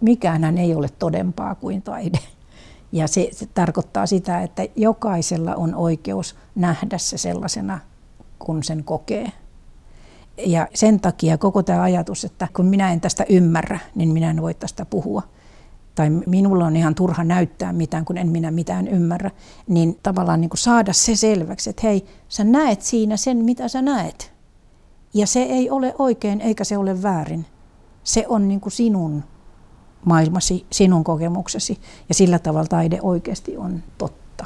Mikään ei ole todempaa kuin taide. Ja se, se tarkoittaa sitä, että jokaisella on oikeus nähdä se sellaisena, kun sen kokee. Ja sen takia koko tämä ajatus, että kun minä en tästä ymmärrä, niin minä en voi tästä puhua. Tai minulla on ihan turha näyttää mitään, kun en minä mitään ymmärrä. Niin tavallaan niin kuin saada se selväksi, että hei, sä näet siinä sen, mitä sä näet. Ja se ei ole oikein eikä se ole väärin. Se on niin kuin sinun maailmasi, sinun kokemuksesi. Ja sillä tavalla taide oikeasti on totta.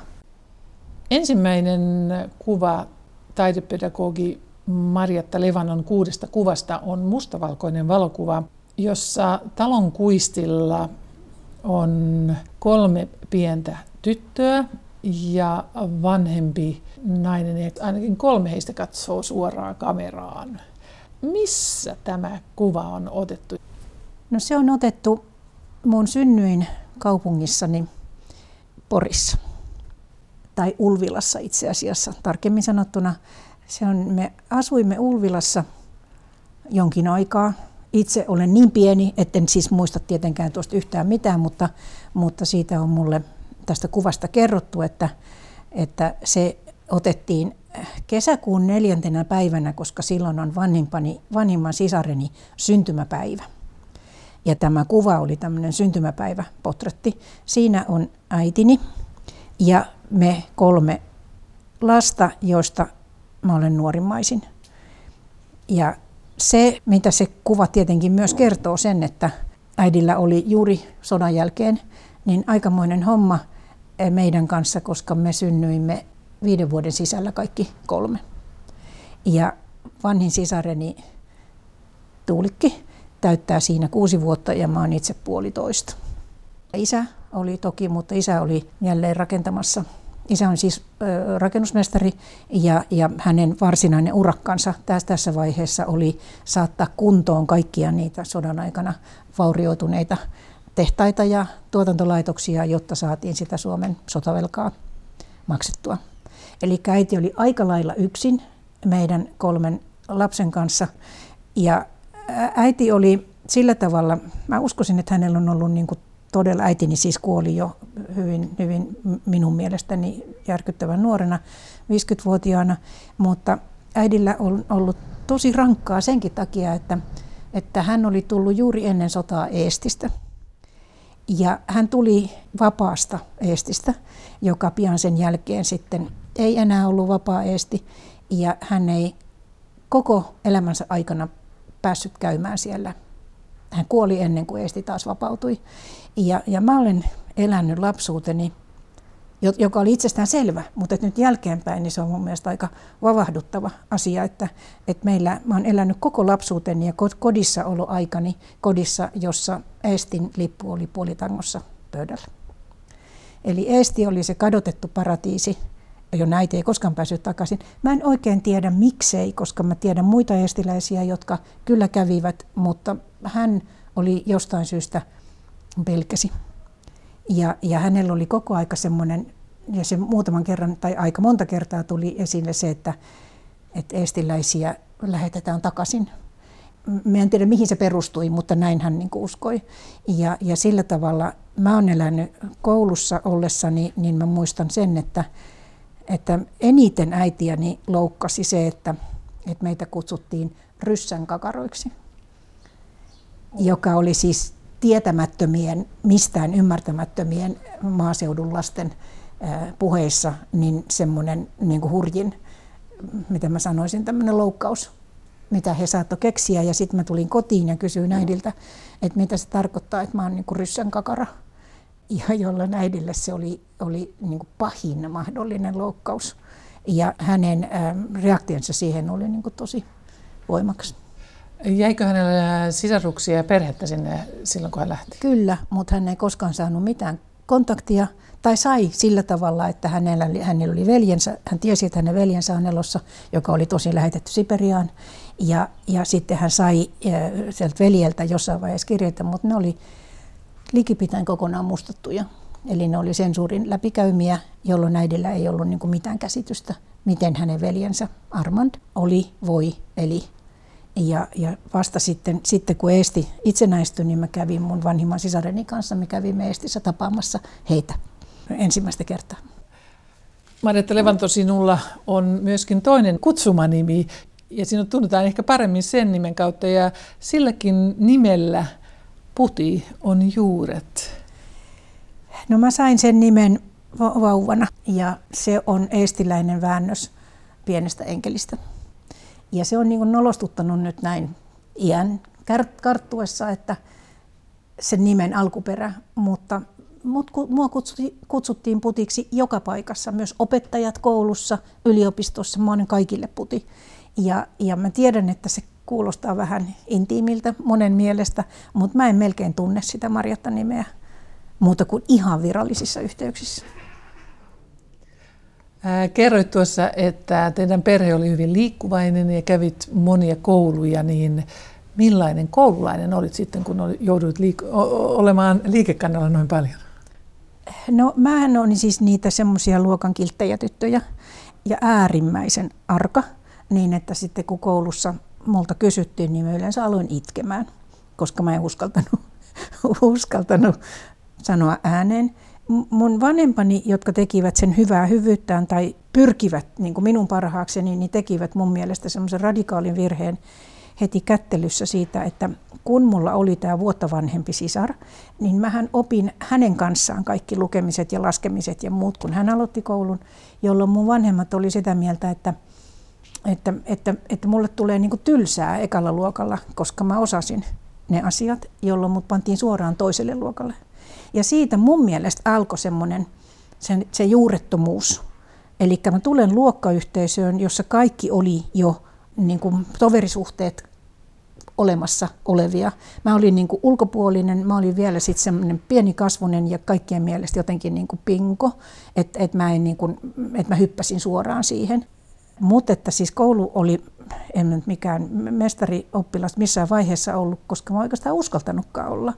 Ensimmäinen kuva taidepedagogi Marjatta Levanon kuudesta kuvasta on mustavalkoinen valokuva, jossa talon kuistilla on kolme pientä tyttöä ja vanhempi nainen, ainakin kolme heistä katsoo suoraan kameraan. Missä tämä kuva on otettu? No se on otettu mun synnyin kaupungissani Porissa tai Ulvilassa itse asiassa. Tarkemmin sanottuna se on, me asuimme Ulvilassa jonkin aikaa. Itse olen niin pieni, etten siis muista tietenkään tuosta yhtään mitään, mutta, mutta siitä on mulle tästä kuvasta kerrottu, että, että se otettiin kesäkuun neljäntenä päivänä, koska silloin on vanhimpani, vanhimman sisareni syntymäpäivä. Ja tämä kuva oli tämmöinen syntymäpäiväpotretti. Siinä on äitini ja me kolme lasta, joista mä olen nuorimmaisin. Ja se, mitä se kuva tietenkin myös kertoo sen, että äidillä oli juuri sodan jälkeen niin aikamoinen homma eh, meidän kanssa, koska me synnyimme viiden vuoden sisällä kaikki kolme. Ja vanhin sisareni Tuulikki täyttää siinä kuusi vuotta ja mä oon itse puolitoista. Isä oli toki, mutta isä oli jälleen rakentamassa. Isä on siis rakennusmestari ja, ja hänen varsinainen urakkansa tässä vaiheessa oli saattaa kuntoon kaikkia niitä sodan aikana vaurioituneita tehtaita ja tuotantolaitoksia, jotta saatiin sitä Suomen sotavelkaa maksettua. Eli äiti oli aika lailla yksin meidän kolmen lapsen kanssa ja äiti oli sillä tavalla, mä uskoisin, että hänellä on ollut niin kuin todella, äitini siis kuoli jo hyvin, hyvin minun mielestäni järkyttävän nuorena, 50-vuotiaana, mutta äidillä on ollut tosi rankkaa senkin takia, että, että hän oli tullut juuri ennen sotaa Eestistä. Ja hän tuli vapaasta Eestistä, joka pian sen jälkeen sitten ei enää ollut vapaa Eesti. Ja hän ei koko elämänsä aikana päässyt käymään siellä. Hän kuoli ennen kuin Eesti taas vapautui. Ja, ja mä olen elänyt lapsuuteni, joka oli itsestään selvä, mutta nyt jälkeenpäin niin se on mun mielestä aika vavahduttava asia, että, että meillä, mä olen elänyt koko lapsuuteni ja kodissa aikani, kodissa, jossa Eestin lippu oli puolitangossa pöydällä. Eli Eesti oli se kadotettu paratiisi, jo äiti ei koskaan päässyt takaisin. Mä en oikein tiedä miksei, koska mä tiedän muita estiläisiä, jotka kyllä kävivät, mutta hän oli jostain syystä pelkäsi. Ja, ja hänellä oli koko aika semmoinen, ja se muutaman kerran tai aika monta kertaa tuli esille se, että, että estiläisiä lähetetään takaisin. Mä en tiedä mihin se perustui, mutta näin hän niin uskoi. Ja, ja sillä tavalla mä oon elänyt koulussa ollessani, niin mä muistan sen, että, että eniten äitiäni loukkasi se, että, että meitä kutsuttiin ryssän kakaroiksi, joka oli siis tietämättömien, mistään ymmärtämättömien maaseudun lasten puheissa niin semmoinen niin kuin hurjin, mitä mä sanoisin, tämmöinen loukkaus, mitä he saattoi keksiä. Ja sitten mä tulin kotiin ja kysyin äidiltä, että mitä se tarkoittaa, että mä oon niin kuin ryssän kakara ja jolloin äidille se oli, oli niin pahin mahdollinen loukkaus. Ja hänen reaktionsa siihen oli niin tosi voimakas. Jäikö hänellä sisaruksia ja perhettä sinne silloin, kun hän lähti? Kyllä, mutta hän ei koskaan saanut mitään kontaktia tai sai sillä tavalla, että hänellä, hänellä oli veljensä, hän tiesi, että hänen veljensä on elossa, joka oli tosi lähetetty Siperiaan. Ja, ja sitten hän sai sieltä veljeltä jossain vaiheessa kirjeitä, mutta ne oli likipitäen kokonaan mustattuja. Eli ne oli sensuurin läpikäymiä, jolloin äidillä ei ollut niin mitään käsitystä, miten hänen veljensä Armand oli, voi, eli. Ja, ja vasta sitten, sitten, kun Eesti itsenäistyi, niin mä kävin mun vanhimman sisareni kanssa, me kävimme Eestissä tapaamassa heitä ensimmäistä kertaa. Marjatta Levanto, sinulla on myöskin toinen kutsumanimi, ja sinut tunnetaan ehkä paremmin sen nimen kautta, ja silläkin nimellä Puti on juuret. No mä sain sen nimen vauvana, ja se on eestiläinen väännös pienestä enkelistä. Ja se on niin kuin nolostuttanut nyt näin iän karttuessa, että sen nimen alkuperä, mutta mut, mua kutsuttiin, putiksi joka paikassa, myös opettajat koulussa, yliopistossa, mä olen kaikille puti. Ja, ja mä tiedän, että se kuulostaa vähän intiimiltä monen mielestä, mutta mä en melkein tunne sitä Marjatta-nimeä muuta kuin ihan virallisissa yhteyksissä. Kerroit tuossa, että teidän perhe oli hyvin liikkuvainen ja kävit monia kouluja, niin millainen koululainen olit sitten, kun jouduit liik- olemaan liikekannalla noin paljon? No mähän olin siis niitä semmoisia luokan kilttejä tyttöjä ja äärimmäisen arka, niin että sitten kun koulussa multa kysyttiin, niin mä yleensä aloin itkemään, koska mä en uskaltanut, uskaltanut sanoa ääneen. Mun vanhempani, jotka tekivät sen hyvää hyvyyttään tai pyrkivät niin kuin minun parhaakseni, niin tekivät mun mielestä semmoisen radikaalin virheen heti kättelyssä siitä, että kun mulla oli tämä vuotta vanhempi sisar, niin mähän opin hänen kanssaan kaikki lukemiset ja laskemiset ja muut, kun hän aloitti koulun, jolloin mun vanhemmat oli sitä mieltä, että, että, että, että mulle tulee niin kuin tylsää ekalla luokalla, koska mä osasin ne asiat, jolloin mut pantiin suoraan toiselle luokalle. Ja siitä mun mielestä alkoi semmoinen se, se juurettomuus. Eli mä tulen luokkayhteisöön, jossa kaikki oli jo niin kuin toverisuhteet olemassa olevia. Mä olin niin kuin ulkopuolinen, mä olin vielä sitten semmoinen pieni kasvunen ja kaikkien mielestä jotenkin niin kuin pinko, että et mä, niin et mä hyppäsin suoraan siihen. Mutta että siis koulu oli, en nyt mikään mestarioppilas missään vaiheessa ollut, koska mä oikeastaan uskaltanutkaan olla.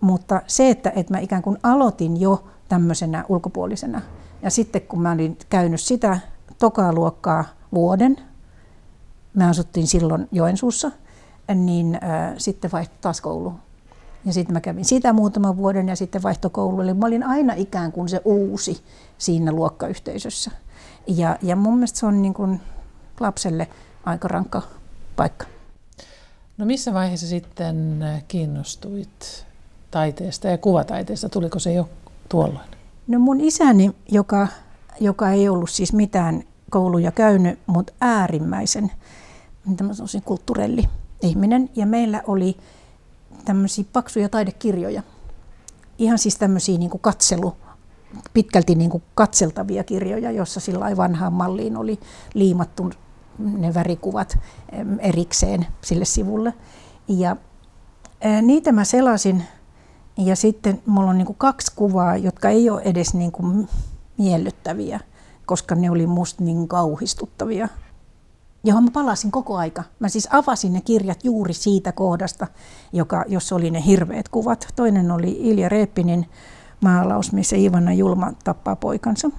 Mutta se, että, että mä ikään kuin aloitin jo tämmöisenä ulkopuolisena. Ja sitten kun mä olin käynyt sitä tokaa luokkaa vuoden, mä asuttiin silloin Joensuussa, niin äh, sitten vaihtoi taas koulu. Ja sitten mä kävin sitä muutaman vuoden ja sitten vaihto koulu. Eli mä olin aina ikään kuin se uusi siinä luokkayhteisössä. Ja, ja mun mielestä se on niin kuin lapselle aika rankka paikka. No missä vaiheessa sitten kiinnostuit taiteesta ja kuvataiteesta? Tuliko se jo tuolloin? No mun isäni, joka, joka ei ollut siis mitään kouluja käynyt, mutta äärimmäisen kulttuurelli ihminen. Ja meillä oli tämmöisiä paksuja taidekirjoja. Ihan siis tämmöisiä niin katselu, pitkälti niin kuin katseltavia kirjoja, joissa sillä vanhaan malliin oli liimattu ne värikuvat erikseen sille sivulle. Ja niitä mä selasin ja sitten mulla on niin kuin kaksi kuvaa, jotka ei ole edes niin kuin miellyttäviä, koska ne oli musta niin kauhistuttavia. Johon mä palasin koko aika. Mä siis avasin ne kirjat juuri siitä kohdasta, joka, jossa oli ne hirveät kuvat. Toinen oli Ilja Reeppinin maalaus, missä Ivana Julma tappaa poikansa.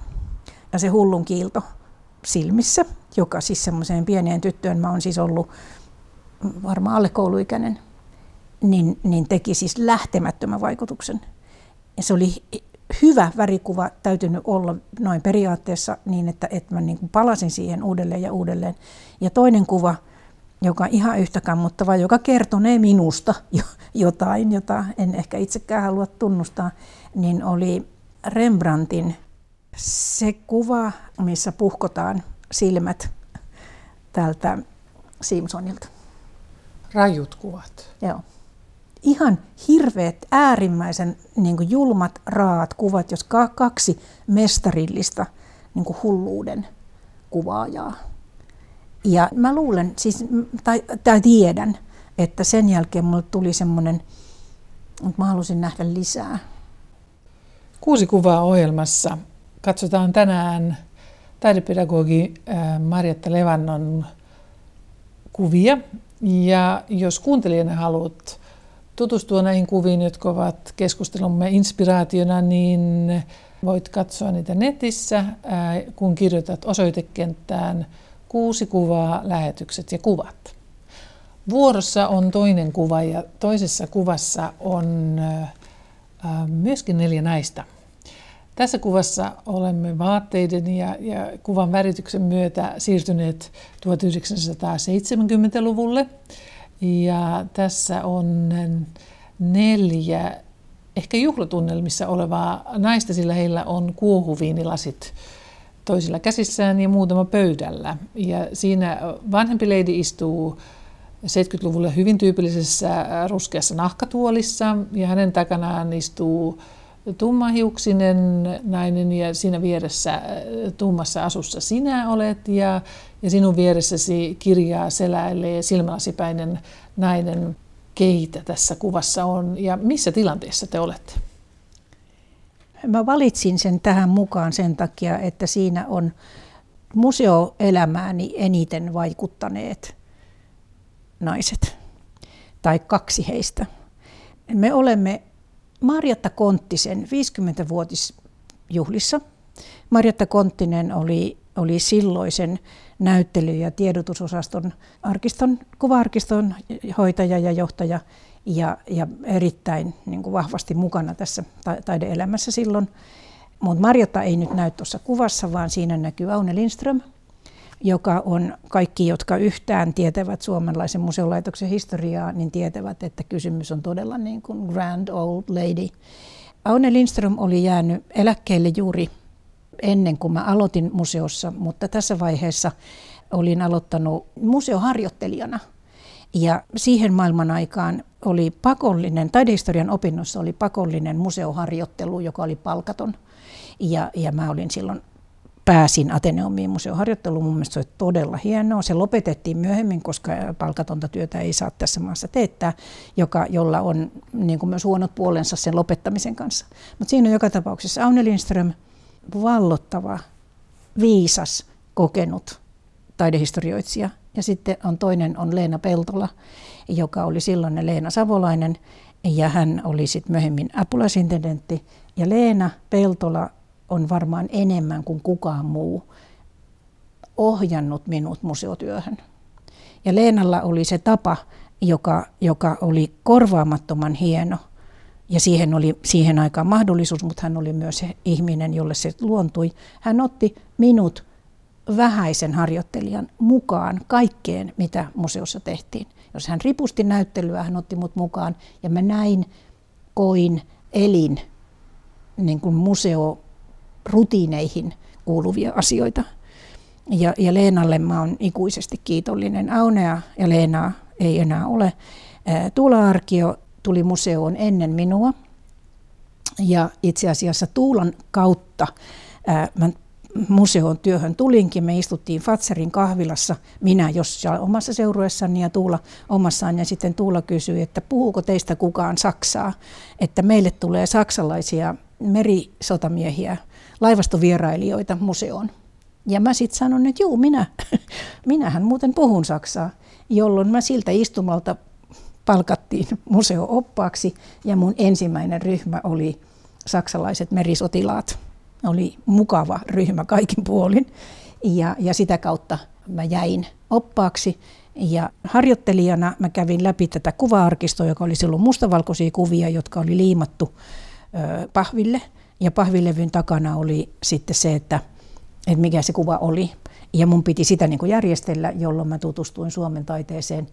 Ja se hullun kiilto silmissä, joka siis semmoiseen pieneen tyttöön, mä oon siis ollut varmaan alle kouluikäinen, niin, niin teki siis lähtemättömän vaikutuksen. Ja se oli hyvä värikuva täytynyt olla noin periaatteessa niin, että, että mä niin palasin siihen uudelleen ja uudelleen. Ja toinen kuva, joka on ihan yhtä kammottava, joka kertonee minusta jotain, jota en ehkä itsekään halua tunnustaa, niin oli Rembrandtin se kuva, missä puhkotaan silmät tältä Simpsonilta. Rajut kuvat. Joo ihan hirveät, äärimmäisen niin julmat, raat kuvat, jos kaksi mestarillista niin hulluuden kuvaajaa. Ja mä luulen, siis, tai, tai tiedän, että sen jälkeen mulle tuli semmoinen, että mä halusin nähdä lisää. Kuusi kuvaa ohjelmassa. Katsotaan tänään taidepedagogi Marjatta Levannon kuvia. Ja jos kuuntelijana haluat tutustua näihin kuviin, jotka ovat keskustelumme inspiraationa, niin voit katsoa niitä netissä, kun kirjoitat osoitekenttään kuusi kuvaa, lähetykset ja kuvat. Vuorossa on toinen kuva ja toisessa kuvassa on myöskin neljä naista. Tässä kuvassa olemme vaatteiden ja, ja kuvan värityksen myötä siirtyneet 1970-luvulle. Ja tässä on neljä ehkä juhlatunnelmissa olevaa naista, sillä heillä on kuohuviinilasit toisilla käsissään ja muutama pöydällä. Ja siinä vanhempi leidi istuu 70-luvulla hyvin tyypillisessä ruskeassa nahkatuolissa ja hänen takanaan istuu tummahiuksinen nainen ja siinä vieressä tummassa asussa sinä olet ja, ja sinun vieressäsi kirjaa seläilee silmälasipäinen nainen. Keitä tässä kuvassa on ja missä tilanteessa te olette? Mä valitsin sen tähän mukaan sen takia, että siinä on museoelämääni eniten vaikuttaneet naiset, tai kaksi heistä. Me olemme Marjatta Konttisen 50-vuotisjuhlissa. Marjatta Konttinen oli, oli silloisen näyttely- ja tiedotusosaston arkiston, kuva-arkiston hoitaja ja johtaja ja, ja erittäin niin kuin vahvasti mukana tässä taideelämässä silloin. Mutta Marjatta ei nyt näy tuossa kuvassa, vaan siinä näkyy Aune Lindström, joka on kaikki, jotka yhtään tietävät suomalaisen museolaitoksen historiaa, niin tietävät, että kysymys on todella niin kuin grand old lady. Aune Lindström oli jäänyt eläkkeelle juuri ennen kuin mä aloitin museossa, mutta tässä vaiheessa olin aloittanut museoharjoittelijana. Ja siihen maailman aikaan oli pakollinen, taidehistorian opinnossa oli pakollinen museoharjoittelu, joka oli palkaton. Ja, ja mä olin silloin pääsin Ateneumiin museoharjoitteluun. Mun mielestä se oli todella hienoa. Se lopetettiin myöhemmin, koska palkatonta työtä ei saa tässä maassa teettää, joka, jolla on niin kuin myös huonot puolensa sen lopettamisen kanssa. Mutta siinä on joka tapauksessa Aune Lindström, vallottava, viisas, kokenut taidehistorioitsija. Ja sitten on toinen on Leena Peltola, joka oli silloin Leena Savolainen, ja hän oli sitten myöhemmin apulaisintendentti. Ja Leena Peltola on varmaan enemmän kuin kukaan muu ohjannut minut museotyöhön. Ja Leenalla oli se tapa, joka, joka oli korvaamattoman hieno. Ja siihen oli siihen aikaan mahdollisuus, mutta hän oli myös se ihminen, jolle se luontui. Hän otti minut vähäisen harjoittelijan mukaan kaikkeen, mitä museossa tehtiin. Jos hän ripusti näyttelyä, hän otti mut mukaan ja mä näin, koin, elin niin kuin museo rutiineihin kuuluvia asioita. Ja, ja Leenalle mä oon ikuisesti kiitollinen. Aunea ja Leenaa ei enää ole. Tuula Arkio tuli museoon ennen minua. Ja itse asiassa Tuulan kautta mä museon työhön tulinkin. Me istuttiin Fatserin kahvilassa, minä jos omassa seurueessani ja Tuula omassaan. Ja sitten Tuula kysyi, että puhuuko teistä kukaan Saksaa, että meille tulee saksalaisia merisotamiehiä laivastovierailijoita museoon. Ja mä sitten sanon, että juu, minä, minähän muuten puhun saksaa, jolloin mä siltä istumalta palkattiin museo-oppaaksi ja mun ensimmäinen ryhmä oli saksalaiset merisotilaat. Oli mukava ryhmä kaikin puolin ja, ja sitä kautta mä jäin oppaaksi. Ja harjoittelijana mä kävin läpi tätä kuva-arkistoa, joka oli silloin mustavalkoisia kuvia, jotka oli liimattu ö, pahville – ja pahvilevyn takana oli sitten se, että, että mikä se kuva oli. Ja mun piti sitä niin kuin järjestellä, jolloin mä tutustuin Suomen taiteeseen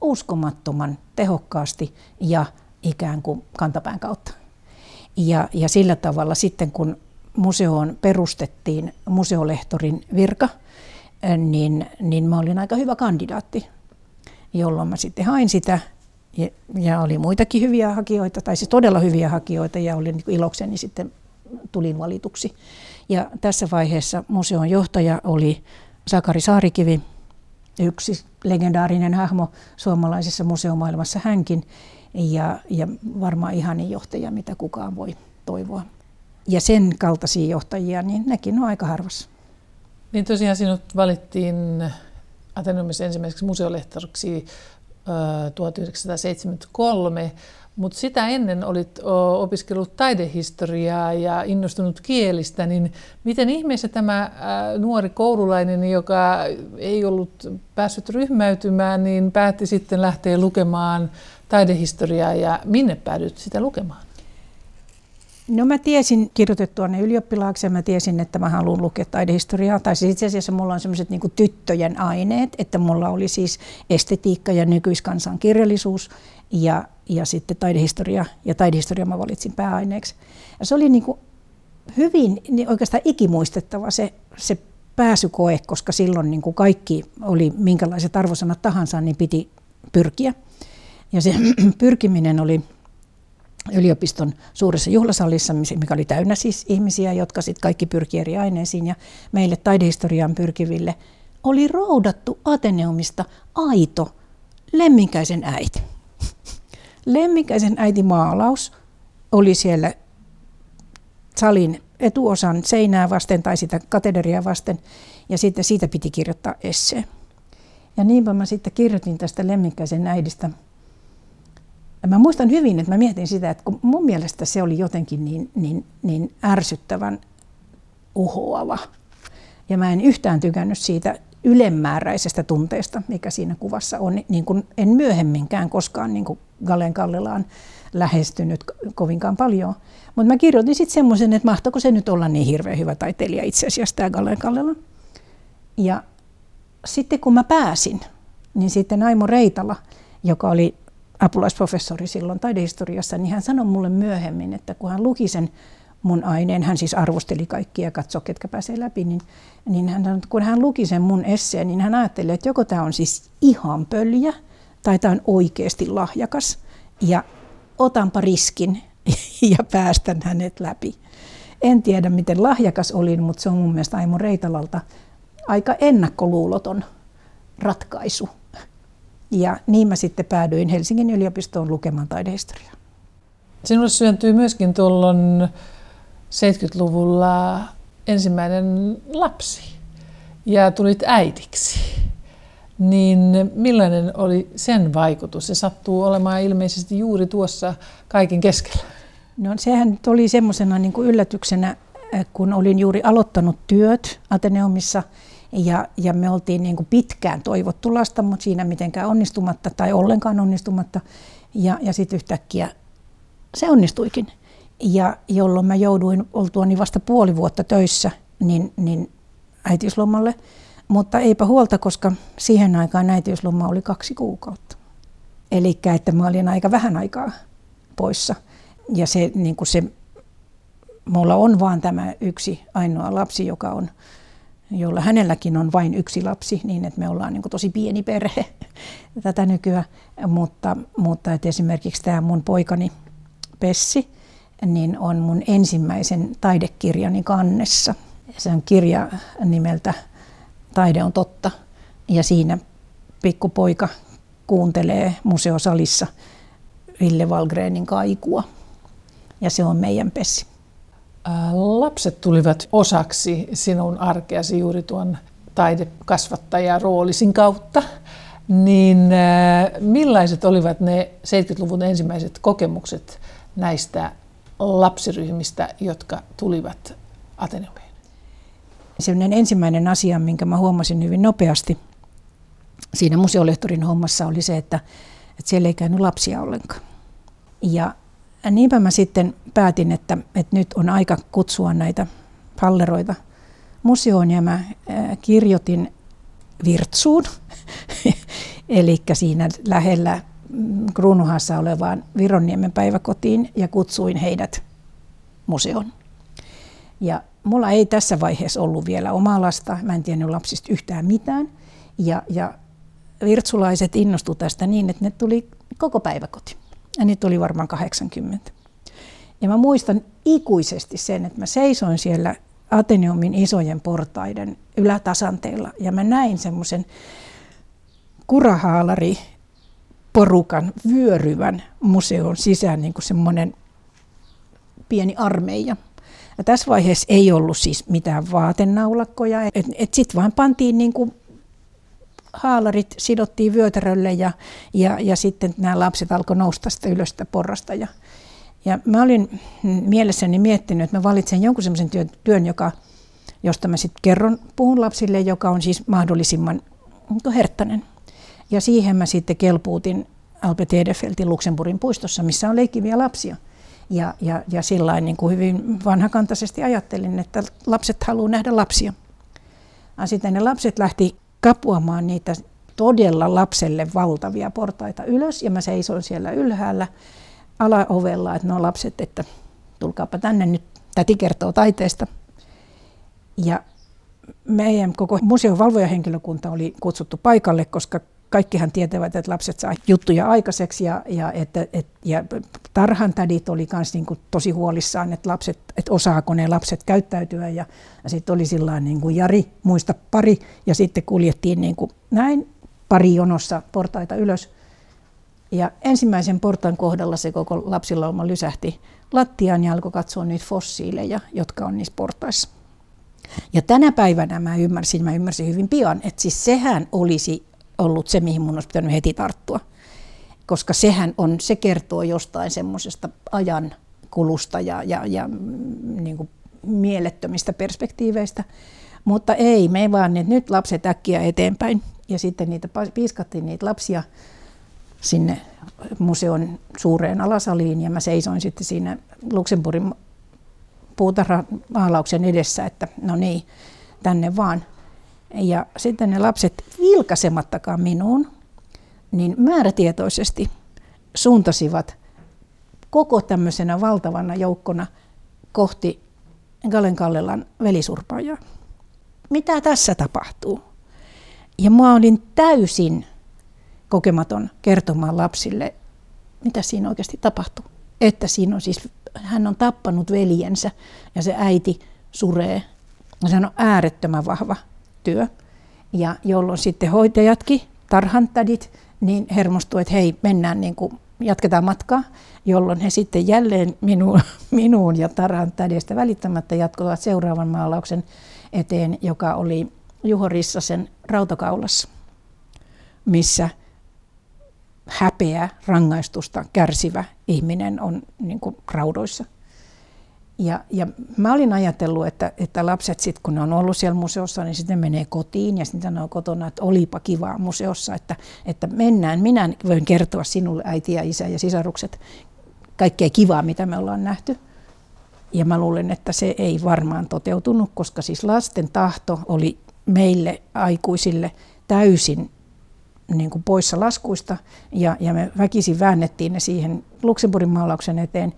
uskomattoman tehokkaasti ja ikään kuin kantapään kautta. Ja, ja sillä tavalla sitten kun museoon perustettiin museolehtorin virka, niin, niin mä olin aika hyvä kandidaatti, jolloin mä sitten hain sitä ja, ja oli muitakin hyviä hakijoita, tai siis todella hyviä hakijoita, ja olin niin ilokseni sitten tulin valituksi. Ja tässä vaiheessa museon johtaja oli Sakari Saarikivi, yksi legendaarinen hahmo suomalaisessa museomaailmassa hänkin, ja, ja varmaan ihanin johtaja, mitä kukaan voi toivoa. Ja sen kaltaisia johtajia, niin nekin on aika harvassa. Niin tosiaan sinut valittiin Ateneumissa ensimmäiseksi museolehtoriksi 1973, Mutta sitä ennen olit opiskellut taidehistoriaa ja innostunut kielistä, niin miten ihmeessä tämä nuori koululainen, joka ei ollut päässyt ryhmäytymään, niin päätti sitten lähteä lukemaan taidehistoriaa ja minne päädyt sitä lukemaan? No mä tiesin kirjoitettua ne ylioppilaaksi ja mä tiesin, että mä haluan lukea taidehistoriaa. Tai siis itse asiassa mulla on semmoiset niin tyttöjen aineet, että mulla oli siis estetiikka ja nykyiskansan kirjallisuus ja, ja sitten taidehistoria. Ja taidehistoria mä valitsin pääaineeksi. Ja se oli niin kuin hyvin niin oikeastaan ikimuistettava se, se pääsykoe, koska silloin niin kuin kaikki oli minkälaiset arvosanat tahansa, niin piti pyrkiä. Ja se pyrkiminen oli yliopiston suuressa juhlasalissa, mikä oli täynnä siis ihmisiä, jotka sitten kaikki pyrki eri aineisiin. Ja meille taidehistoriaan pyrkiville oli roudattu Ateneumista aito Lemminkäisen äiti. Lemminkäisen äiti maalaus oli siellä salin etuosan seinää vasten tai sitä katederia vasten, ja sitten siitä piti kirjoittaa essee. Ja niinpä mä sitten kirjoitin tästä Lemminkäisen äidistä ja mä muistan hyvin, että mä mietin sitä, että kun mun mielestä se oli jotenkin niin, niin, niin ärsyttävän uhoava. Ja mä en yhtään tykännyt siitä ylemmääräisestä tunteesta, mikä siinä kuvassa on, niin kuin en myöhemminkään koskaan niin kuin Galen Kallelaan lähestynyt kovinkaan paljon. Mutta mä kirjoitin sitten semmoisen, että mahtoiko se nyt olla niin hirveän hyvä taiteilija itse asiassa tämä Galen Kallela. Ja sitten kun mä pääsin, niin sitten Aimo Reitala, joka oli apulaisprofessori silloin taidehistoriassa, niin hän sanoi mulle myöhemmin, että kun hän luki sen mun aineen, hän siis arvosteli kaikkia ja katsoi, ketkä pääsee läpi, niin, niin hän kun hän luki sen mun esseen, niin hän ajatteli, että joko tämä on siis ihan pöljä tai tämä on oikeasti lahjakas ja otanpa riskin ja päästän hänet läpi. En tiedä, miten lahjakas olin, mutta se on mun mielestä Aimo Reitalalta aika ennakkoluuloton ratkaisu ja niin mä sitten päädyin Helsingin yliopistoon lukemaan taidehistoriaa. Sinulle syntyi myöskin tuolloin 70-luvulla ensimmäinen lapsi ja tulit äidiksi. Niin millainen oli sen vaikutus? Se sattuu olemaan ilmeisesti juuri tuossa kaiken keskellä. No sehän oli semmoisena niin yllätyksenä, kun olin juuri aloittanut työt Ateneumissa – ja, ja me oltiin niin kuin pitkään toivottu lasta, mutta siinä mitenkään onnistumatta tai ollenkaan onnistumatta. Ja, ja sitten yhtäkkiä se onnistuikin. Ja jolloin mä jouduin oltuani vasta puoli vuotta töissä niin, niin äitiyslomalle. Mutta eipä huolta, koska siihen aikaan äitiysloma oli kaksi kuukautta. Eli että mä olin aika vähän aikaa poissa. Ja se, niin kuin se, mulla on vaan tämä yksi ainoa lapsi, joka on jolla hänelläkin on vain yksi lapsi, niin että me ollaan niin tosi pieni perhe tätä nykyään. Mutta, mutta että esimerkiksi tämä mun poikani Pessi, niin on mun ensimmäisen taidekirjani kannessa. Se on kirja nimeltä Taide on totta. Ja siinä pikkupoika kuuntelee museosalissa Ville Valgrenin kaikua. Ja se on meidän Pessi. Lapset tulivat osaksi sinun arkeasi juuri tuon taidekasvattajan roolisin kautta. Niin millaiset olivat ne 70-luvun ensimmäiset kokemukset näistä lapsiryhmistä, jotka tulivat Ateneumiin? Sellainen ensimmäinen asia, minkä mä huomasin hyvin nopeasti siinä museolehtorin hommassa oli se, että, että siellä ei käynyt lapsia ollenkaan. Ja niinpä mä sitten päätin, että, että nyt on aika kutsua näitä palleroita museoon ja mä kirjoitin Virtsuun, eli siinä lähellä mm, Kruunuhassa olevaan Vironniemen päiväkotiin ja kutsuin heidät museoon. Ja mulla ei tässä vaiheessa ollut vielä omaa lasta, mä en tiennyt lapsista yhtään mitään. Ja, ja virtsulaiset innostuivat tästä niin, että ne tuli koko päiväkoti. Ja niitä oli varmaan 80. Ja mä muistan ikuisesti sen, että mä seisoin siellä Ateneumin isojen portaiden ylätasanteella ja mä näin semmoisen kurahaalari porukan vyöryvän museon sisään niin kuin semmoinen pieni armeija. Ja tässä vaiheessa ei ollut siis mitään vaatenaulakkoja, että et sitten vaan pantiin niin kuin haalarit sidottiin vyötärölle ja, ja, ja sitten nämä lapset alkoi nousta sitä ylös sitä porrasta. Ja, ja mä olin mielessäni miettinyt, että mä valitsen jonkun sellaisen työn, työn joka, josta mä sitten kerron, puhun lapsille, joka on siis mahdollisimman niin herttäinen. Ja siihen mä sitten kelpuutin Albert Edefeltin Luxemburgin puistossa, missä on leikkiviä lapsia. Ja, ja, ja sillä niin kuin hyvin vanhakantaisesti ajattelin, että lapset haluaa nähdä lapsia. Ja sitten ne lapset lähti kapuamaan niitä todella lapselle valtavia portaita ylös, ja mä seisoin siellä ylhäällä alaovella, että no lapset, että tulkaapa tänne nyt, täti kertoo taiteesta. Ja meidän koko museon valvojahenkilökunta oli kutsuttu paikalle, koska kaikkihan tietävät, että lapset saa juttuja aikaiseksi ja, ja, että, et, ja tarhan tädit oli myös niin tosi huolissaan, että, lapset, että osaako ne lapset käyttäytyä ja, ja sitten oli sillä niin kuin Jari, muista pari ja sitten kuljettiin niin kuin näin pari jonossa portaita ylös. Ja ensimmäisen portan kohdalla se koko lapsilauma lysähti lattiaan ja alkoi katsoa niitä fossiileja, jotka on niissä portaissa. Ja tänä päivänä mä ymmärsin, mä ymmärsin hyvin pian, että siis sehän olisi ollut se, mihin mun olisi pitänyt heti tarttua. Koska sehän on, se kertoo jostain semmoisesta ajan kulusta ja, ja, ja mm, niin kuin mielettömistä perspektiiveistä. Mutta ei, me ei vaan, että nyt lapset äkkiä eteenpäin. Ja sitten niitä piiskattiin niitä lapsia sinne museon suureen alasaliin ja mä seisoin sitten siinä Luxemburgin puutarhamaalauksen edessä, että no niin, tänne vaan. Ja sitten ne lapset vilkasemattakaan minuun, niin määrätietoisesti suuntasivat koko tämmöisenä valtavana joukkona kohti Galen Kallelan velisurpaajaa. Mitä tässä tapahtuu? Ja mä olin täysin kokematon kertomaan lapsille, mitä siinä oikeasti tapahtuu. Että siinä on siis, hän on tappanut veljensä ja se äiti suree. Se on äärettömän vahva työ. Ja jolloin sitten hoitajatkin, tarhantädit, niin hermostuu, että hei, mennään niin kuin, jatketaan matkaa, jolloin he sitten jälleen minuun, minuun ja tarhantädistä välittämättä jatkoivat seuraavan maalauksen eteen, joka oli Juho Rissasen rautakaulassa, missä häpeä, rangaistusta kärsivä ihminen on niin kuin raudoissa. Ja, ja mä olin ajatellut, että, että lapset sitten kun ne on ollut siellä museossa, niin sitten menee kotiin ja sitten sanoo kotona, että olipa kivaa museossa, että, että mennään. Minä voin kertoa sinulle äiti ja isä ja sisarukset kaikkea kivaa, mitä me ollaan nähty. Ja mä luulen, että se ei varmaan toteutunut, koska siis lasten tahto oli meille aikuisille täysin niin kuin poissa laskuista ja, ja me väkisin väännettiin ne siihen Luxemburgin maalauksen eteen.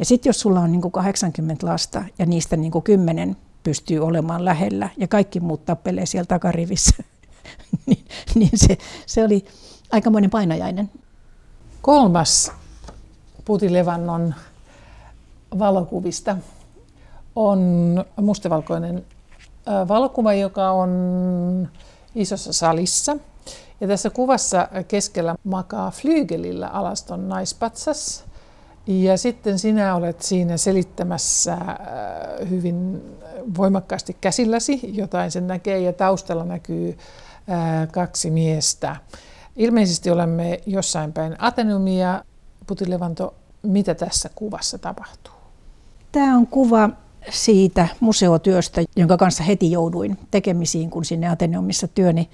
Ja sitten jos sulla on niin kuin 80 lasta ja niistä niin kuin 10 pystyy olemaan lähellä ja kaikki muut tappelee siellä takarivissä, niin, niin se, se oli aikamoinen painajainen. Kolmas putilevannon valokuvista on mustavalkoinen valokuva, joka on isossa salissa. Ja tässä kuvassa keskellä makaa flyygelillä alaston naispatsas. Ja sitten sinä olet siinä selittämässä äh, hyvin voimakkaasti käsilläsi, jotain sen näkee, ja taustalla näkyy äh, kaksi miestä. Ilmeisesti olemme jossain päin Ateneumia. Putilevanto, mitä tässä kuvassa tapahtuu? Tämä on kuva siitä museotyöstä, jonka kanssa heti jouduin tekemisiin, kun sinne Ateneumissa työni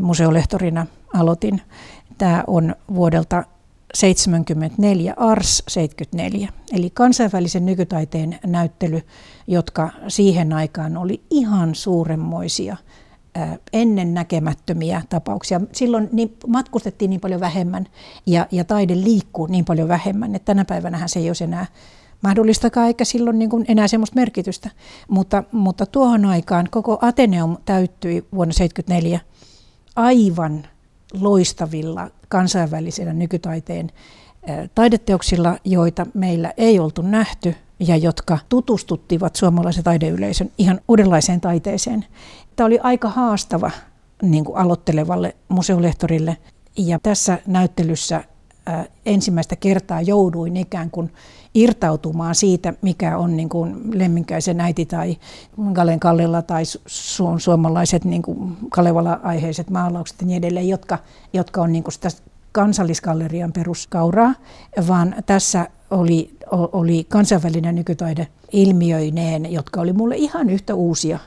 museolehtorina aloitin. Tämä on vuodelta 74, Ars 74, eli kansainvälisen nykytaiteen näyttely, jotka siihen aikaan oli ihan suuremmoisia ennen näkemättömiä tapauksia. Silloin niin matkustettiin niin paljon vähemmän ja, ja taide liikkuu niin paljon vähemmän, että tänä päivänä se ei olisi enää mahdollistakaan eikä silloin niin enää semmoista merkitystä. Mutta, mutta tuohon aikaan koko Ateneum täyttyi vuonna 1974 aivan loistavilla kansainvälisillä nykytaiteen taideteoksilla, joita meillä ei oltu nähty ja jotka tutustuttivat suomalaisen taideyleisön ihan uudenlaiseen taiteeseen. Tämä oli aika haastava niin kuin aloittelevalle museolehtorille ja tässä näyttelyssä ensimmäistä kertaa jouduin ikään kuin irtautumaan siitä, mikä on niin kuin Lemminkäisen äiti tai Galen Kallella tai su- suomalaiset niin kuin Kalevala-aiheiset maalaukset ja niin edelleen, jotka, jotka on niin kuin sitä kansallisgallerian peruskauraa, vaan tässä oli, oli kansainvälinen nykytaide ilmiöineen, jotka oli mulle ihan yhtä uusia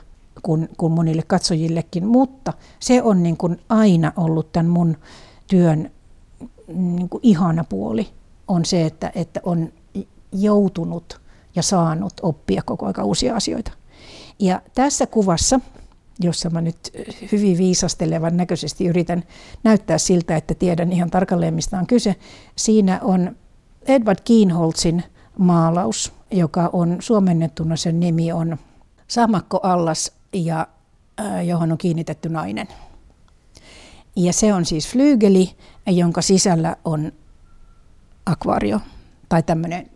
kuin, kuin monille katsojillekin, mutta se on niin kuin aina ollut tämän mun työn niin kuin ihana puoli, on se, että, että on joutunut ja saanut oppia koko ajan uusia asioita. Ja tässä kuvassa, jossa mä nyt hyvin viisastelevan näköisesti yritän näyttää siltä, että tiedän ihan tarkalleen mistä on kyse, siinä on Edward Kienholzin maalaus, joka on suomennettuna sen nimi on Samakko Allas ja johon on kiinnitetty nainen. Ja se on siis flyygeli, jonka sisällä on akvaario tai tämmöinen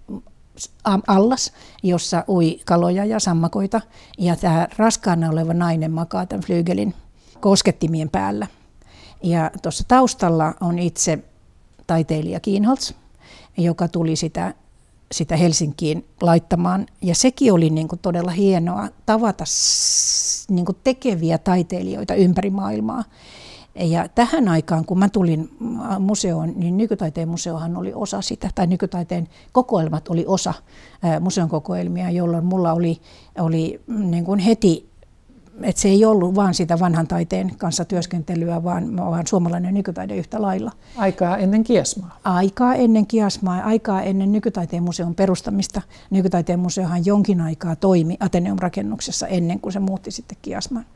allas, jossa ui kaloja ja sammakoita. Ja tämä raskaana oleva nainen makaa tämän flyygelin koskettimien päällä. Ja tuossa taustalla on itse taiteilija Kiinholz, joka tuli sitä, sitä Helsinkiin laittamaan. Ja sekin oli niin kuin todella hienoa tavata niin kuin tekeviä taiteilijoita ympäri maailmaa. Ja tähän aikaan, kun mä tulin museoon, niin nykytaiteen museohan oli osa sitä, tai nykytaiteen kokoelmat oli osa museon kokoelmia, jolloin mulla oli, oli niin kuin heti että se ei ollut vain sitä vanhan taiteen kanssa työskentelyä, vaan, vaan suomalainen nykytaide yhtä lailla. Aikaa ennen kiasmaa. Aikaa ennen kiasmaa, aikaa ennen nykytaiteen museon perustamista. Nykytaiteen museohan jonkin aikaa toimi Ateneum-rakennuksessa ennen kuin se muutti sitten kiasmaan.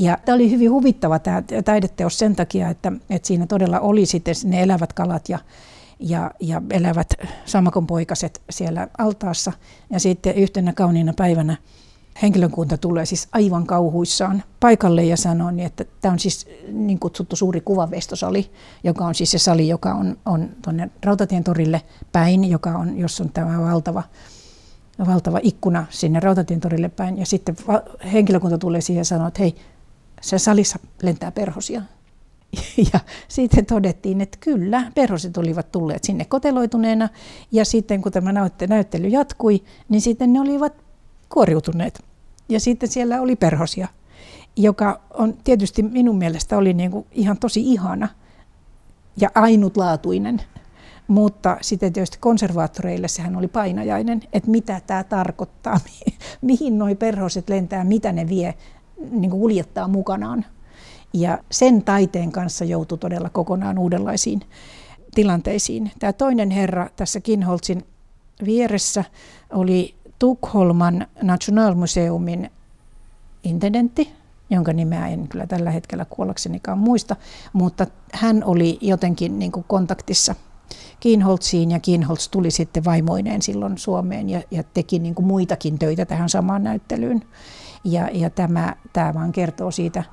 Ja tämä oli hyvin huvittava tämä taideteos sen takia, että, että siinä todella oli sitten ne elävät kalat ja, ja, ja elävät sammakonpoikaset siellä altaassa. Ja sitten yhtenä kauniina päivänä henkilökunta tulee siis aivan kauhuissaan paikalle ja sanoo, niin, että tämä on siis niin kutsuttu suuri kuvavestosali, joka on siis se sali, joka on, on tuonne Rautatien torille päin, joka on, jos on tämä valtava, valtava ikkuna sinne Rautatien torille päin. Ja sitten henkilökunta tulee siihen ja sanoo, että hei, se salissa lentää perhosia. Ja sitten todettiin, että kyllä, perhoset olivat tulleet sinne koteloituneena. Ja sitten kun tämä näyttely jatkui, niin sitten ne olivat kuoriutuneet. Ja sitten siellä oli perhosia, joka on tietysti minun mielestä oli niin kuin ihan tosi ihana ja ainutlaatuinen. Mutta sitten tietysti konservaattoreille sehän oli painajainen, että mitä tämä tarkoittaa, mihin nuo perhoset lentää, mitä ne vie niin kuin kuljettaa mukanaan. Ja sen taiteen kanssa joutui todella kokonaan uudenlaisiin tilanteisiin. Tämä toinen herra tässä Kinholzin vieressä oli Tukholman Nationalmuseumin intendentti, jonka nimeä en kyllä tällä hetkellä kuollaksenikaan muista, mutta hän oli jotenkin niin kuin kontaktissa Kiinholtsiin ja Kiinholz tuli sitten vaimoineen silloin Suomeen ja, ja teki niin kuin muitakin töitä tähän samaan näyttelyyn. Ja, ja tämä, tämä vaan kertoo siitä,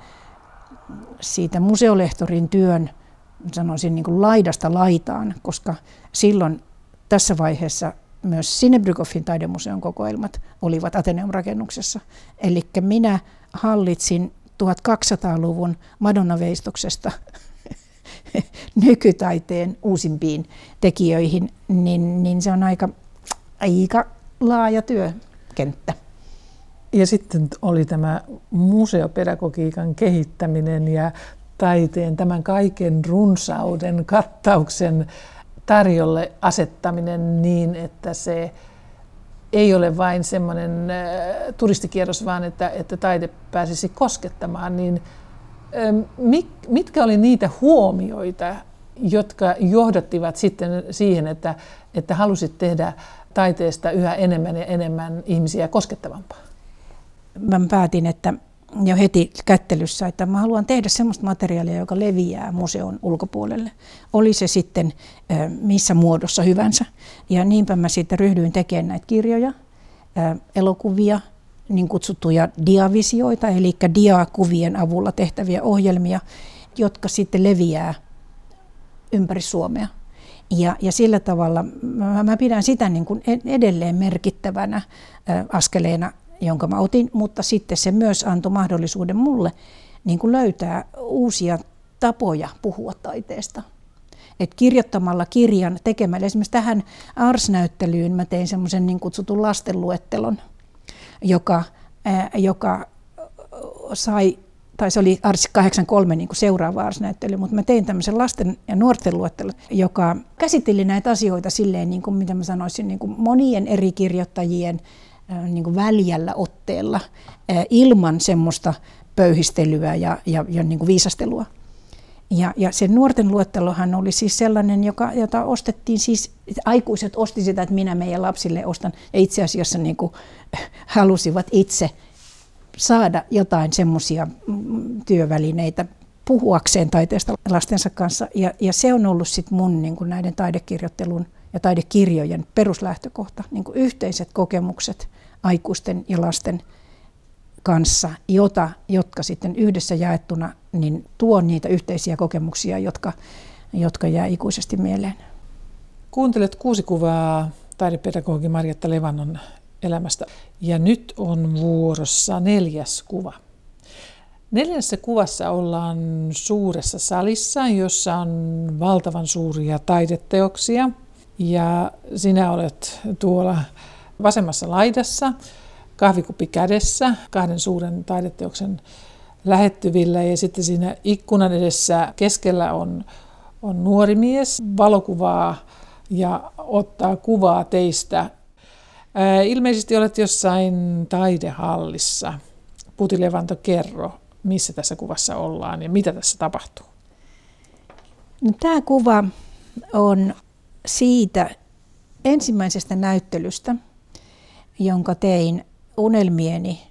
siitä museolehtorin työn, sanoisin niin kuin laidasta laitaan, koska silloin tässä vaiheessa myös Sinebrykoffin taidemuseon kokoelmat olivat Ateneum-rakennuksessa. Eli minä hallitsin 1200-luvun Madonna-veistoksesta nykytaiteen uusimpiin tekijöihin, niin, niin se on aika, aika laaja työkenttä. Ja sitten oli tämä museopedagogiikan kehittäminen ja taiteen tämän kaiken runsauden kattauksen tarjolle asettaminen niin, että se ei ole vain semmoinen äh, turistikierros, vaan että, että taide pääsisi koskettamaan, niin ähm, mitkä oli niitä huomioita, jotka johdattivat sitten siihen, että, että halusit tehdä taiteesta yhä enemmän ja enemmän ihmisiä koskettavampaa? Mä päätin, että jo heti kättelyssä, että mä haluan tehdä sellaista materiaalia, joka leviää museon ulkopuolelle. Oli se sitten missä muodossa hyvänsä. Ja niinpä mä sitten ryhdyin tekemään näitä kirjoja, elokuvia, niin kutsuttuja diavisioita, eli diakuvien avulla tehtäviä ohjelmia, jotka sitten leviää ympäri Suomea. Ja, ja sillä tavalla mä, mä pidän sitä niin kuin edelleen merkittävänä askeleena jonka mä otin, mutta sitten se myös antoi mahdollisuuden mulle niin kuin löytää uusia tapoja puhua taiteesta. että kirjoittamalla kirjan, tekemällä esimerkiksi tähän Ars-näyttelyyn mä tein semmoisen niin kutsutun lastenluettelon, joka, ää, joka sai tai se oli Ars 83 niin kuin seuraava Ars-näyttely, mutta mä tein tämmöisen lasten ja nuorten luettelon, joka käsitteli näitä asioita silleen, niin kuin, mitä mä sanoisin, niin kuin monien eri kirjoittajien niin kuin väljällä otteella ilman semmoista pöyhistelyä ja, ja, ja niin kuin viisastelua. Ja, ja se nuorten luettelohan oli siis sellainen, joka, jota ostettiin siis, aikuiset osti sitä, että minä meidän lapsille ostan, ja itse asiassa niin kuin halusivat itse saada jotain semmoisia mm, työvälineitä puhuakseen taiteesta lastensa kanssa. Ja, ja se on ollut sitten mun niin kuin näiden taidekirjoittelun ja taidekirjojen peruslähtökohta, niin kuin yhteiset kokemukset aikuisten ja lasten kanssa, jota, jotka sitten yhdessä jaettuna niin tuo niitä yhteisiä kokemuksia, jotka, jotka jää ikuisesti mieleen. Kuuntelet kuusi kuvaa taidepedagogi Marjatta Levannon elämästä. Ja nyt on vuorossa neljäs kuva. Neljännessä kuvassa ollaan suuressa salissa, jossa on valtavan suuria taideteoksia. Ja sinä olet tuolla vasemmassa laidassa, kahvikuppi kädessä, kahden suuren taideteoksen lähettyvillä. Ja sitten siinä ikkunan edessä keskellä on, on nuori mies, valokuvaa ja ottaa kuvaa teistä Ilmeisesti olet jossain taidehallissa. Puti Levanto, kerro, missä tässä kuvassa ollaan ja mitä tässä tapahtuu? No, tämä kuva on siitä ensimmäisestä näyttelystä, jonka tein unelmieni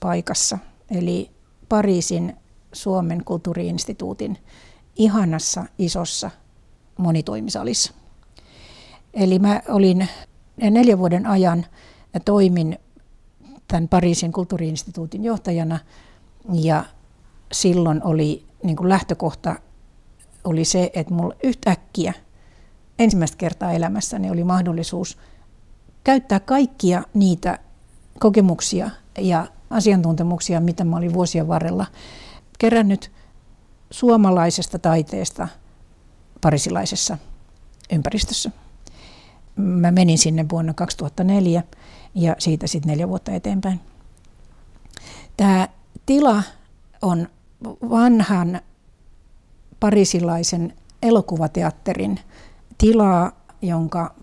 paikassa, eli Pariisin Suomen kulttuuriinstituutin ihanassa isossa monitoimisalissa. Eli mä olin neljän vuoden ajan toimin tämän Pariisin kulttuuriinstituutin johtajana ja silloin oli niin kuin lähtökohta oli se, että mulla yhtäkkiä ensimmäistä kertaa elämässäni oli mahdollisuus käyttää kaikkia niitä kokemuksia ja asiantuntemuksia, mitä mä olin vuosien varrella kerännyt suomalaisesta taiteesta parisilaisessa ympäristössä mä menin sinne vuonna 2004 ja siitä sitten neljä vuotta eteenpäin. Tämä tila on vanhan parisilaisen elokuvateatterin tilaa, jonka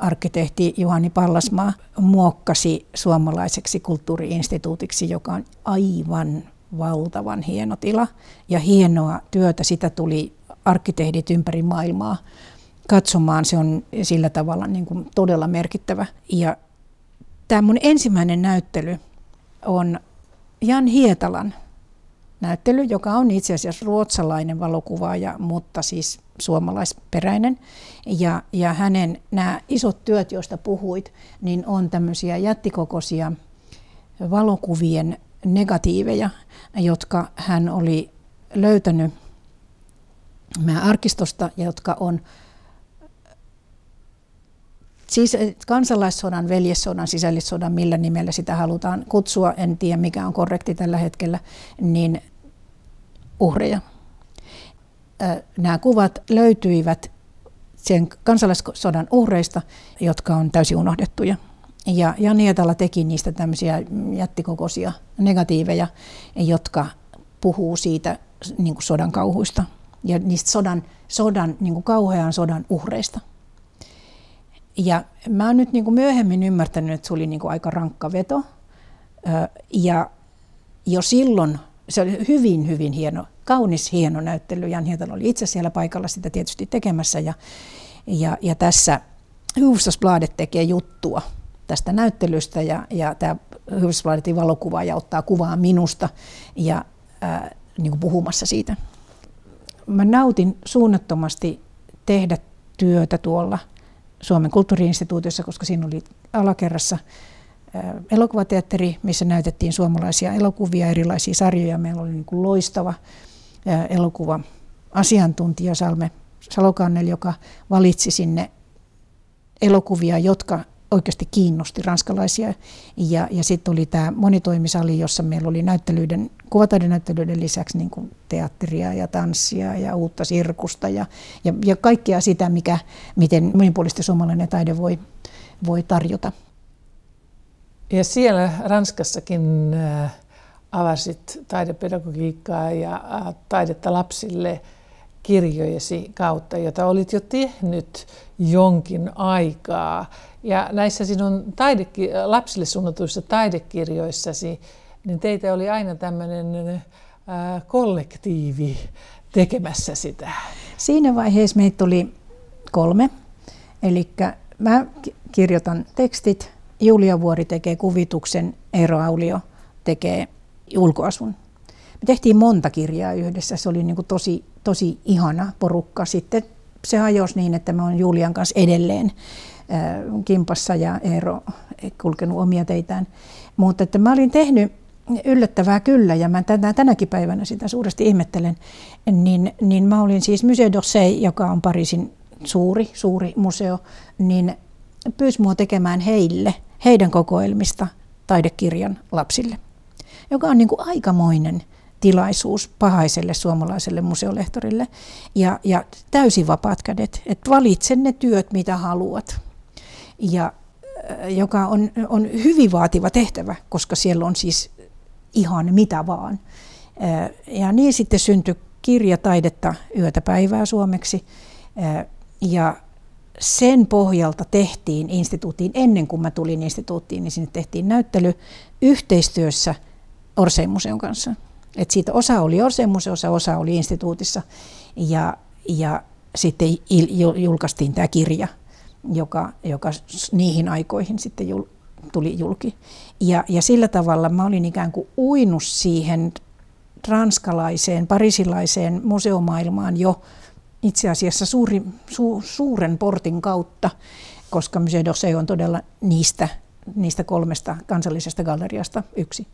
arkkitehti Juhani Pallasmaa muokkasi suomalaiseksi kulttuuriinstituutiksi, joka on aivan valtavan hieno tila ja hienoa työtä. Sitä tuli arkkitehdit ympäri maailmaa katsomaan. Se on sillä tavalla niin kuin todella merkittävä. Ja tämä mun ensimmäinen näyttely on Jan Hietalan näyttely, joka on itse asiassa ruotsalainen valokuvaaja, mutta siis suomalaisperäinen. Ja, ja hänen nämä isot työt, joista puhuit, niin on tämmöisiä jättikokoisia valokuvien negatiiveja, jotka hän oli löytänyt arkistosta ja jotka on Siis kansalaissodan, veljessodan, sisällissodan, millä nimellä sitä halutaan kutsua, en tiedä mikä on korrekti tällä hetkellä, niin uhreja. Nämä kuvat löytyivät sen kansalaissodan uhreista, jotka on täysin unohdettuja. Ja Jani Etala teki niistä tämmöisiä jättikokoisia negatiiveja, jotka puhuu siitä niin kuin sodan kauhuista ja niistä sodan, sodan niin kuin kauhean sodan uhreista. Ja mä oon nyt niin kuin myöhemmin ymmärtänyt, että se oli niin kuin aika rankka veto. Ja jo silloin se oli hyvin, hyvin hieno, kaunis hieno näyttely. Jan Hietala oli itse siellä paikalla sitä tietysti tekemässä. Ja, ja, ja tässä Hufvudstadsbladet tekee juttua tästä näyttelystä ja, ja tämä Hufvudstadsbladetin valokuvaaja ottaa kuvaa minusta ja ää, niin kuin puhumassa siitä. Mä nautin suunnattomasti tehdä työtä tuolla Suomen kulttuuriinstituutiossa, koska siinä oli alakerrassa elokuvateatteri, missä näytettiin suomalaisia elokuvia, erilaisia sarjoja. Meillä oli niin kuin loistava elokuva asiantuntija Salme Salokannel, joka valitsi sinne elokuvia, jotka oikeasti kiinnosti ranskalaisia. Ja, ja sitten oli tämä monitoimisali, jossa meillä oli näyttelyiden, kuvataidenäyttelyiden lisäksi niin kuin teatteria ja tanssia ja uutta sirkusta ja, ja, ja kaikkea sitä, mikä, miten monipuolisesti suomalainen taide voi, voi tarjota. Ja siellä Ranskassakin äh, avasit taidepedagogiikkaa ja äh, taidetta lapsille kirjojesi kautta, jota olit jo tehnyt jonkin aikaa. Ja näissä sinun taideki- lapsille suunnatuissa taidekirjoissasi, niin teitä oli aina tämmöinen äh, kollektiivi tekemässä sitä. Siinä vaiheessa meitä tuli kolme. Eli mä kirjoitan tekstit, Julia Vuori tekee kuvituksen, Eero Aulio tekee ulkoasun. Me tehtiin monta kirjaa yhdessä, se oli niin kuin tosi, tosi ihana porukka. Sitten se hajosi niin, että mä oon Julian kanssa edelleen kimpassa ja Eero kulkenut omia teitään. Mutta että mä olin tehnyt yllättävää kyllä, ja mä tänä, tänäkin päivänä sitä suuresti ihmettelen, niin, niin mä olin siis Musée d'Orsay, joka on Pariisin suuri, suuri museo, niin pyysi mua tekemään heille, heidän kokoelmista taidekirjan lapsille, joka on niin kuin aikamoinen tilaisuus pahaiselle suomalaiselle museolehtorille ja, ja täysin vapaat kädet, että valitse ne työt, mitä haluat. Ja äh, joka on, on hyvin vaativa tehtävä, koska siellä on siis ihan mitä vaan. Äh, ja niin sitten syntyi kirja taidetta yötä päivää suomeksi. Äh, ja sen pohjalta tehtiin instituuttiin, ennen kuin mä tulin instituuttiin, niin sinne tehtiin näyttely yhteistyössä Orsein museon kanssa. Et siitä osa oli Orsein museossa, osa oli instituutissa. Ja, ja sitten julkaistiin tämä kirja, joka, joka niihin aikoihin sitten jul, tuli julki. Ja, ja sillä tavalla mä olin ikään kuin uinut siihen ranskalaiseen, parisilaiseen museomaailmaan jo itse asiassa suuri, su, suuren portin kautta, koska Musée d'Orsay on todella niistä, niistä kolmesta kansallisesta galleriasta yksi.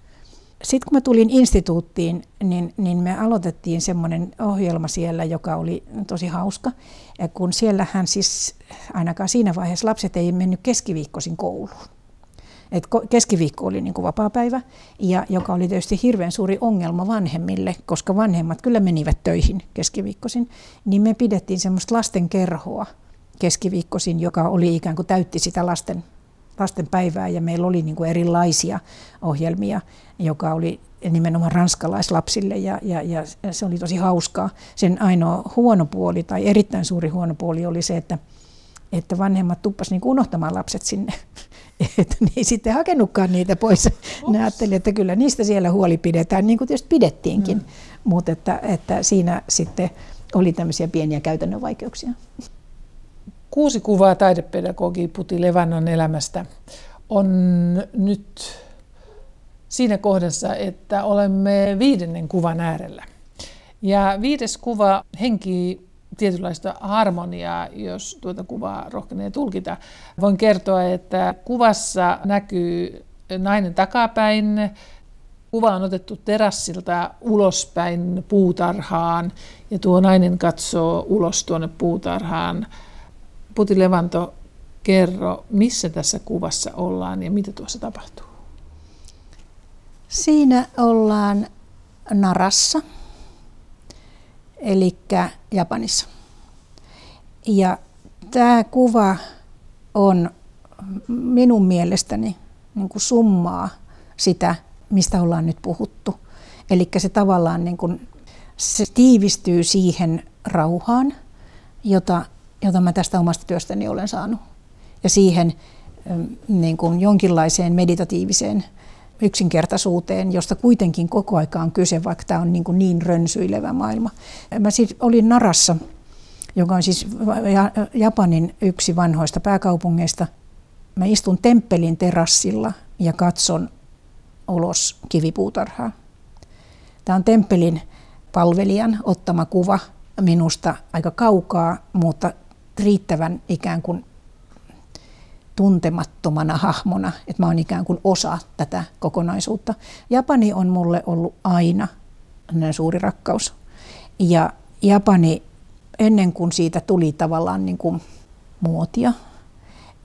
Sitten kun mä tulin instituuttiin, niin, niin me aloitettiin semmoinen ohjelma siellä, joka oli tosi hauska. Kun siellähän siis ainakaan siinä vaiheessa lapset ei mennyt keskiviikkoisin kouluun. Et keskiviikko oli niin kuin vapaapäivä, ja joka oli tietysti hirveän suuri ongelma vanhemmille, koska vanhemmat kyllä menivät töihin keskiviikkoisin. Niin me pidettiin semmoista lasten kerhoa keskiviikkoisin, joka oli ikään kuin täytti sitä lasten, lasten päivää, ja meillä oli niin kuin erilaisia ohjelmia, joka oli nimenomaan ranskalaislapsille ja, ja, ja se oli tosi hauskaa. Sen ainoa huono puoli tai erittäin suuri huono puoli oli se, että, että vanhemmat tuppasivat niin unohtamaan lapset sinne että ne ei sitten hakenutkaan niitä pois. Ups. Ne ajattelivat, että kyllä niistä siellä huoli pidetään, niin kuin tietysti pidettiinkin, mm. mutta että, että siinä sitten oli tämmöisiä pieniä käytännön vaikeuksia. Kuusi kuvaa taidepedagogi Puti Levannon elämästä on nyt siinä kohdassa, että olemme viidennen kuvan äärellä. Ja viides kuva henki tietynlaista harmoniaa, jos tuota kuvaa rohkenee tulkita. Voin kertoa, että kuvassa näkyy nainen takapäin, kuva on otettu terassilta ulospäin puutarhaan ja tuo nainen katsoo ulos tuonne puutarhaan. Puti Levanto, kerro, missä tässä kuvassa ollaan ja mitä tuossa tapahtuu? Siinä ollaan Narassa, eli Japanissa. Ja tämä kuva on minun mielestäni niin kuin summaa sitä, mistä ollaan nyt puhuttu. Eli se tavallaan niin kuin, se tiivistyy siihen rauhaan, jota, jota mä tästä omasta työstäni olen saanut. Ja siihen niin kuin jonkinlaiseen meditatiiviseen yksinkertaisuuteen, josta kuitenkin koko aika on kyse, vaikka tämä on niin, kuin niin rönsyilevä maailma. Mä siis olin Narassa, joka on siis Japanin yksi vanhoista pääkaupungeista. Mä istun temppelin terassilla ja katson ulos kivipuutarhaa. Tämä on temppelin palvelijan ottama kuva minusta aika kaukaa, mutta riittävän ikään kuin tuntemattomana hahmona, että mä oon ikään kuin osa tätä kokonaisuutta. Japani on mulle ollut aina suuri rakkaus. Ja Japani, ennen kuin siitä tuli tavallaan niin kuin muotia,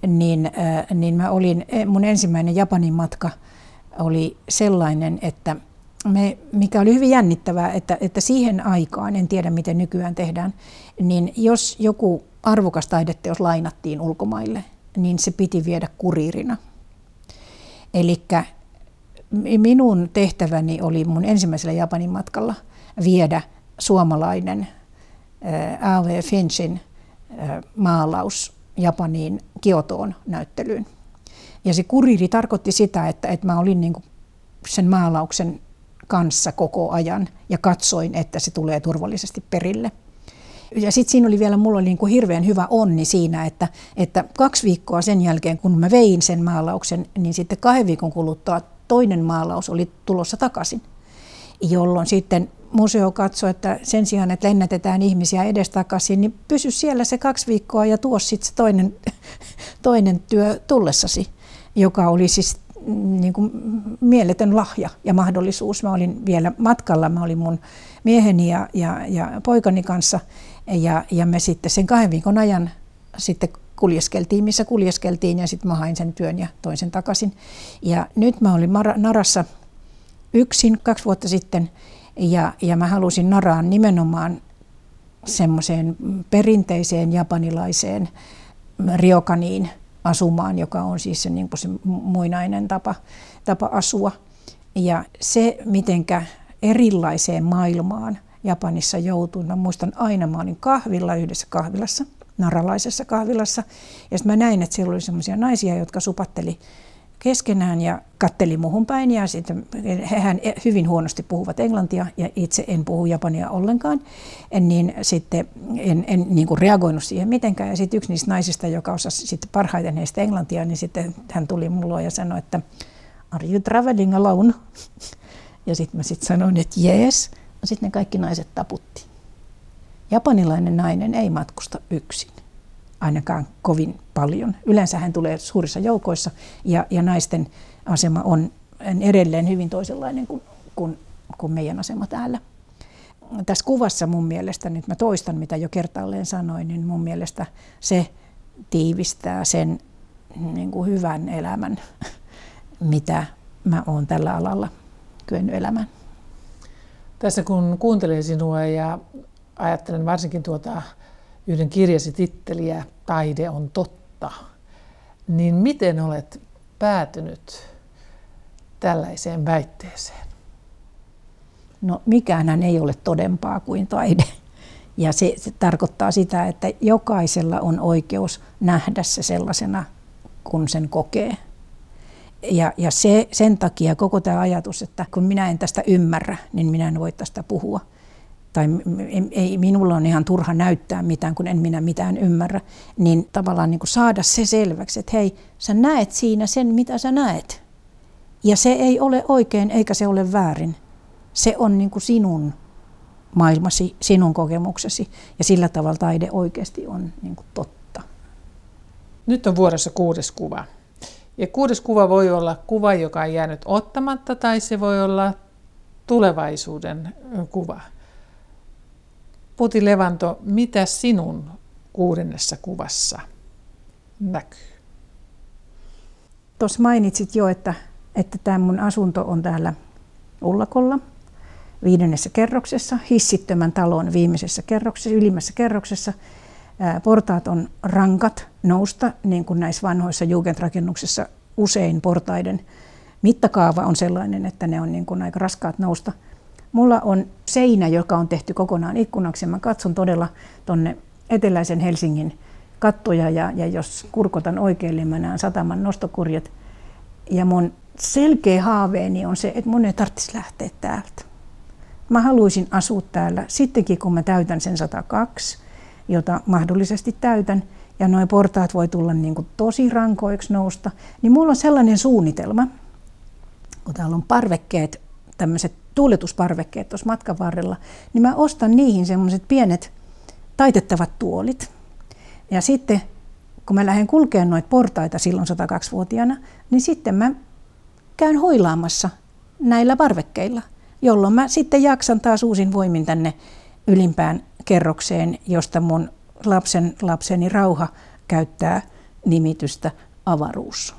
niin, äh, niin mä olin, mun ensimmäinen Japanin matka oli sellainen, että me, mikä oli hyvin jännittävää, että, että siihen aikaan, en tiedä miten nykyään tehdään, niin jos joku arvokas taideteos lainattiin ulkomaille, niin se piti viedä kuriirina. Eli minun tehtäväni oli mun ensimmäisellä Japanin matkalla viedä suomalainen A.V. Finchin maalaus Japaniin Kiotoon näyttelyyn. Ja se kuriiri tarkoitti sitä, että, että mä olin niin sen maalauksen kanssa koko ajan ja katsoin, että se tulee turvallisesti perille. Ja sitten siinä oli vielä, mulla oli niin kuin hirveän hyvä onni siinä, että, että kaksi viikkoa sen jälkeen, kun mä vein sen maalauksen, niin sitten kahden viikon kuluttua toinen maalaus oli tulossa takaisin, jolloin sitten museo katsoi, että sen sijaan, että lennätetään ihmisiä edestakaisin, niin pysy siellä se kaksi viikkoa ja tuo sitten se toinen, toinen työ tullessasi, joka oli siis niin kuin mieletön lahja ja mahdollisuus. Mä olin vielä matkalla, mä olin mun mieheni ja, ja, ja poikani kanssa ja, ja me sitten sen kahden viikon ajan sitten kuljeskeltiin, missä kuljeskeltiin ja sitten mä hain sen työn ja toin sen takaisin. Ja nyt mä olin Narassa yksin kaksi vuotta sitten ja, ja mä halusin Naraan nimenomaan semmoiseen perinteiseen japanilaiseen riokaniin asumaan, joka on siis se, niin se muinainen tapa, tapa asua. Ja se, mitenkä erilaiseen maailmaan Japanissa joutuin. Mä muistan aina, mä olin kahvilla yhdessä kahvilassa, naralaisessa kahvilassa. Ja sitten mä näin, että siellä oli sellaisia naisia, jotka supatteli keskenään ja katteli muhun päin ja sitten hehän hyvin huonosti puhuvat englantia ja itse en puhu japania ollenkaan, en, niin sitten en, en niin kuin reagoinut siihen mitenkään ja sitten yksi niistä naisista, joka osasi sitten parhaiten heistä englantia, niin sitten hän tuli mulle ja sanoi, että are you traveling alone? Ja sitten mä sitten sanoin, että yes. Sitten ne kaikki naiset taputti. Japanilainen nainen ei matkusta yksin ainakaan kovin paljon. Yleensä hän tulee suurissa joukoissa ja, ja naisten asema on edelleen hyvin toisenlainen kuin, kuin, kuin meidän asema täällä. Tässä kuvassa mun mielestä, nyt mä toistan mitä jo kertaalleen sanoin, niin mun mielestä se tiivistää sen niin kuin hyvän elämän, mitä mä oon tällä alalla kyennyt elämään. Tässä kun kuuntelen sinua ja ajattelen varsinkin tuota yhden kirjasi titteliä Taide on totta, niin miten olet päätynyt tällaiseen väitteeseen? No mikään ei ole todempaa kuin taide. Ja se, se tarkoittaa sitä, että jokaisella on oikeus nähdä se sellaisena, kun sen kokee. Ja, ja se, sen takia koko tämä ajatus, että kun minä en tästä ymmärrä, niin minä en voi tästä puhua tai ei minulla on ihan turha näyttää mitään, kun en minä mitään ymmärrä, niin tavallaan niin kuin saada se selväksi, että hei, sä näet siinä sen, mitä sä näet. Ja se ei ole oikein eikä se ole väärin. Se on niin kuin sinun maailmasi, sinun kokemuksesi ja sillä tavalla taide oikeasti on niin kuin totta. Nyt on vuorossa kuudes kuva. Ja kuudes kuva voi olla kuva, joka on jäänyt ottamatta tai se voi olla tulevaisuuden kuva. Puti Levanto, mitä sinun kuudennessa kuvassa näkyy? Tuossa mainitsit jo, että, että tämä mun asunto on täällä Ullakolla viidennessä kerroksessa, hissittömän talon viimeisessä kerroksessa, ylimmässä kerroksessa. Portaat on rankat nousta, niin kuin näissä vanhoissa jugendrakennuksissa usein portaiden mittakaava on sellainen, että ne on niin kuin aika raskaat nousta – Mulla on seinä, joka on tehty kokonaan ikkunaksi. Mä katson todella tuonne eteläisen Helsingin kattoja ja, ja jos kurkotan oikein, niin mä näen sataman nostokurjat. Ja mun selkeä haaveeni on se, että mun ei tarvitsisi lähteä täältä. Mä haluaisin asua täällä sittenkin, kun mä täytän sen 102, jota mahdollisesti täytän, ja noin portaat voi tulla niin kuin tosi rankoiksi nousta, niin mulla on sellainen suunnitelma, kun täällä on parvekkeet, tämmöiset tuuletusparvekkeet tuossa matkan varrella, niin mä ostan niihin semmoiset pienet taitettavat tuolit. Ja sitten kun mä lähden kulkemaan noita portaita silloin 102-vuotiaana, niin sitten mä käyn huilaamassa näillä parvekkeilla, jolloin mä sitten jaksan taas uusin voimin tänne ylimpään kerrokseen, josta mun lapsen lapseni Rauha käyttää nimitystä avaruus.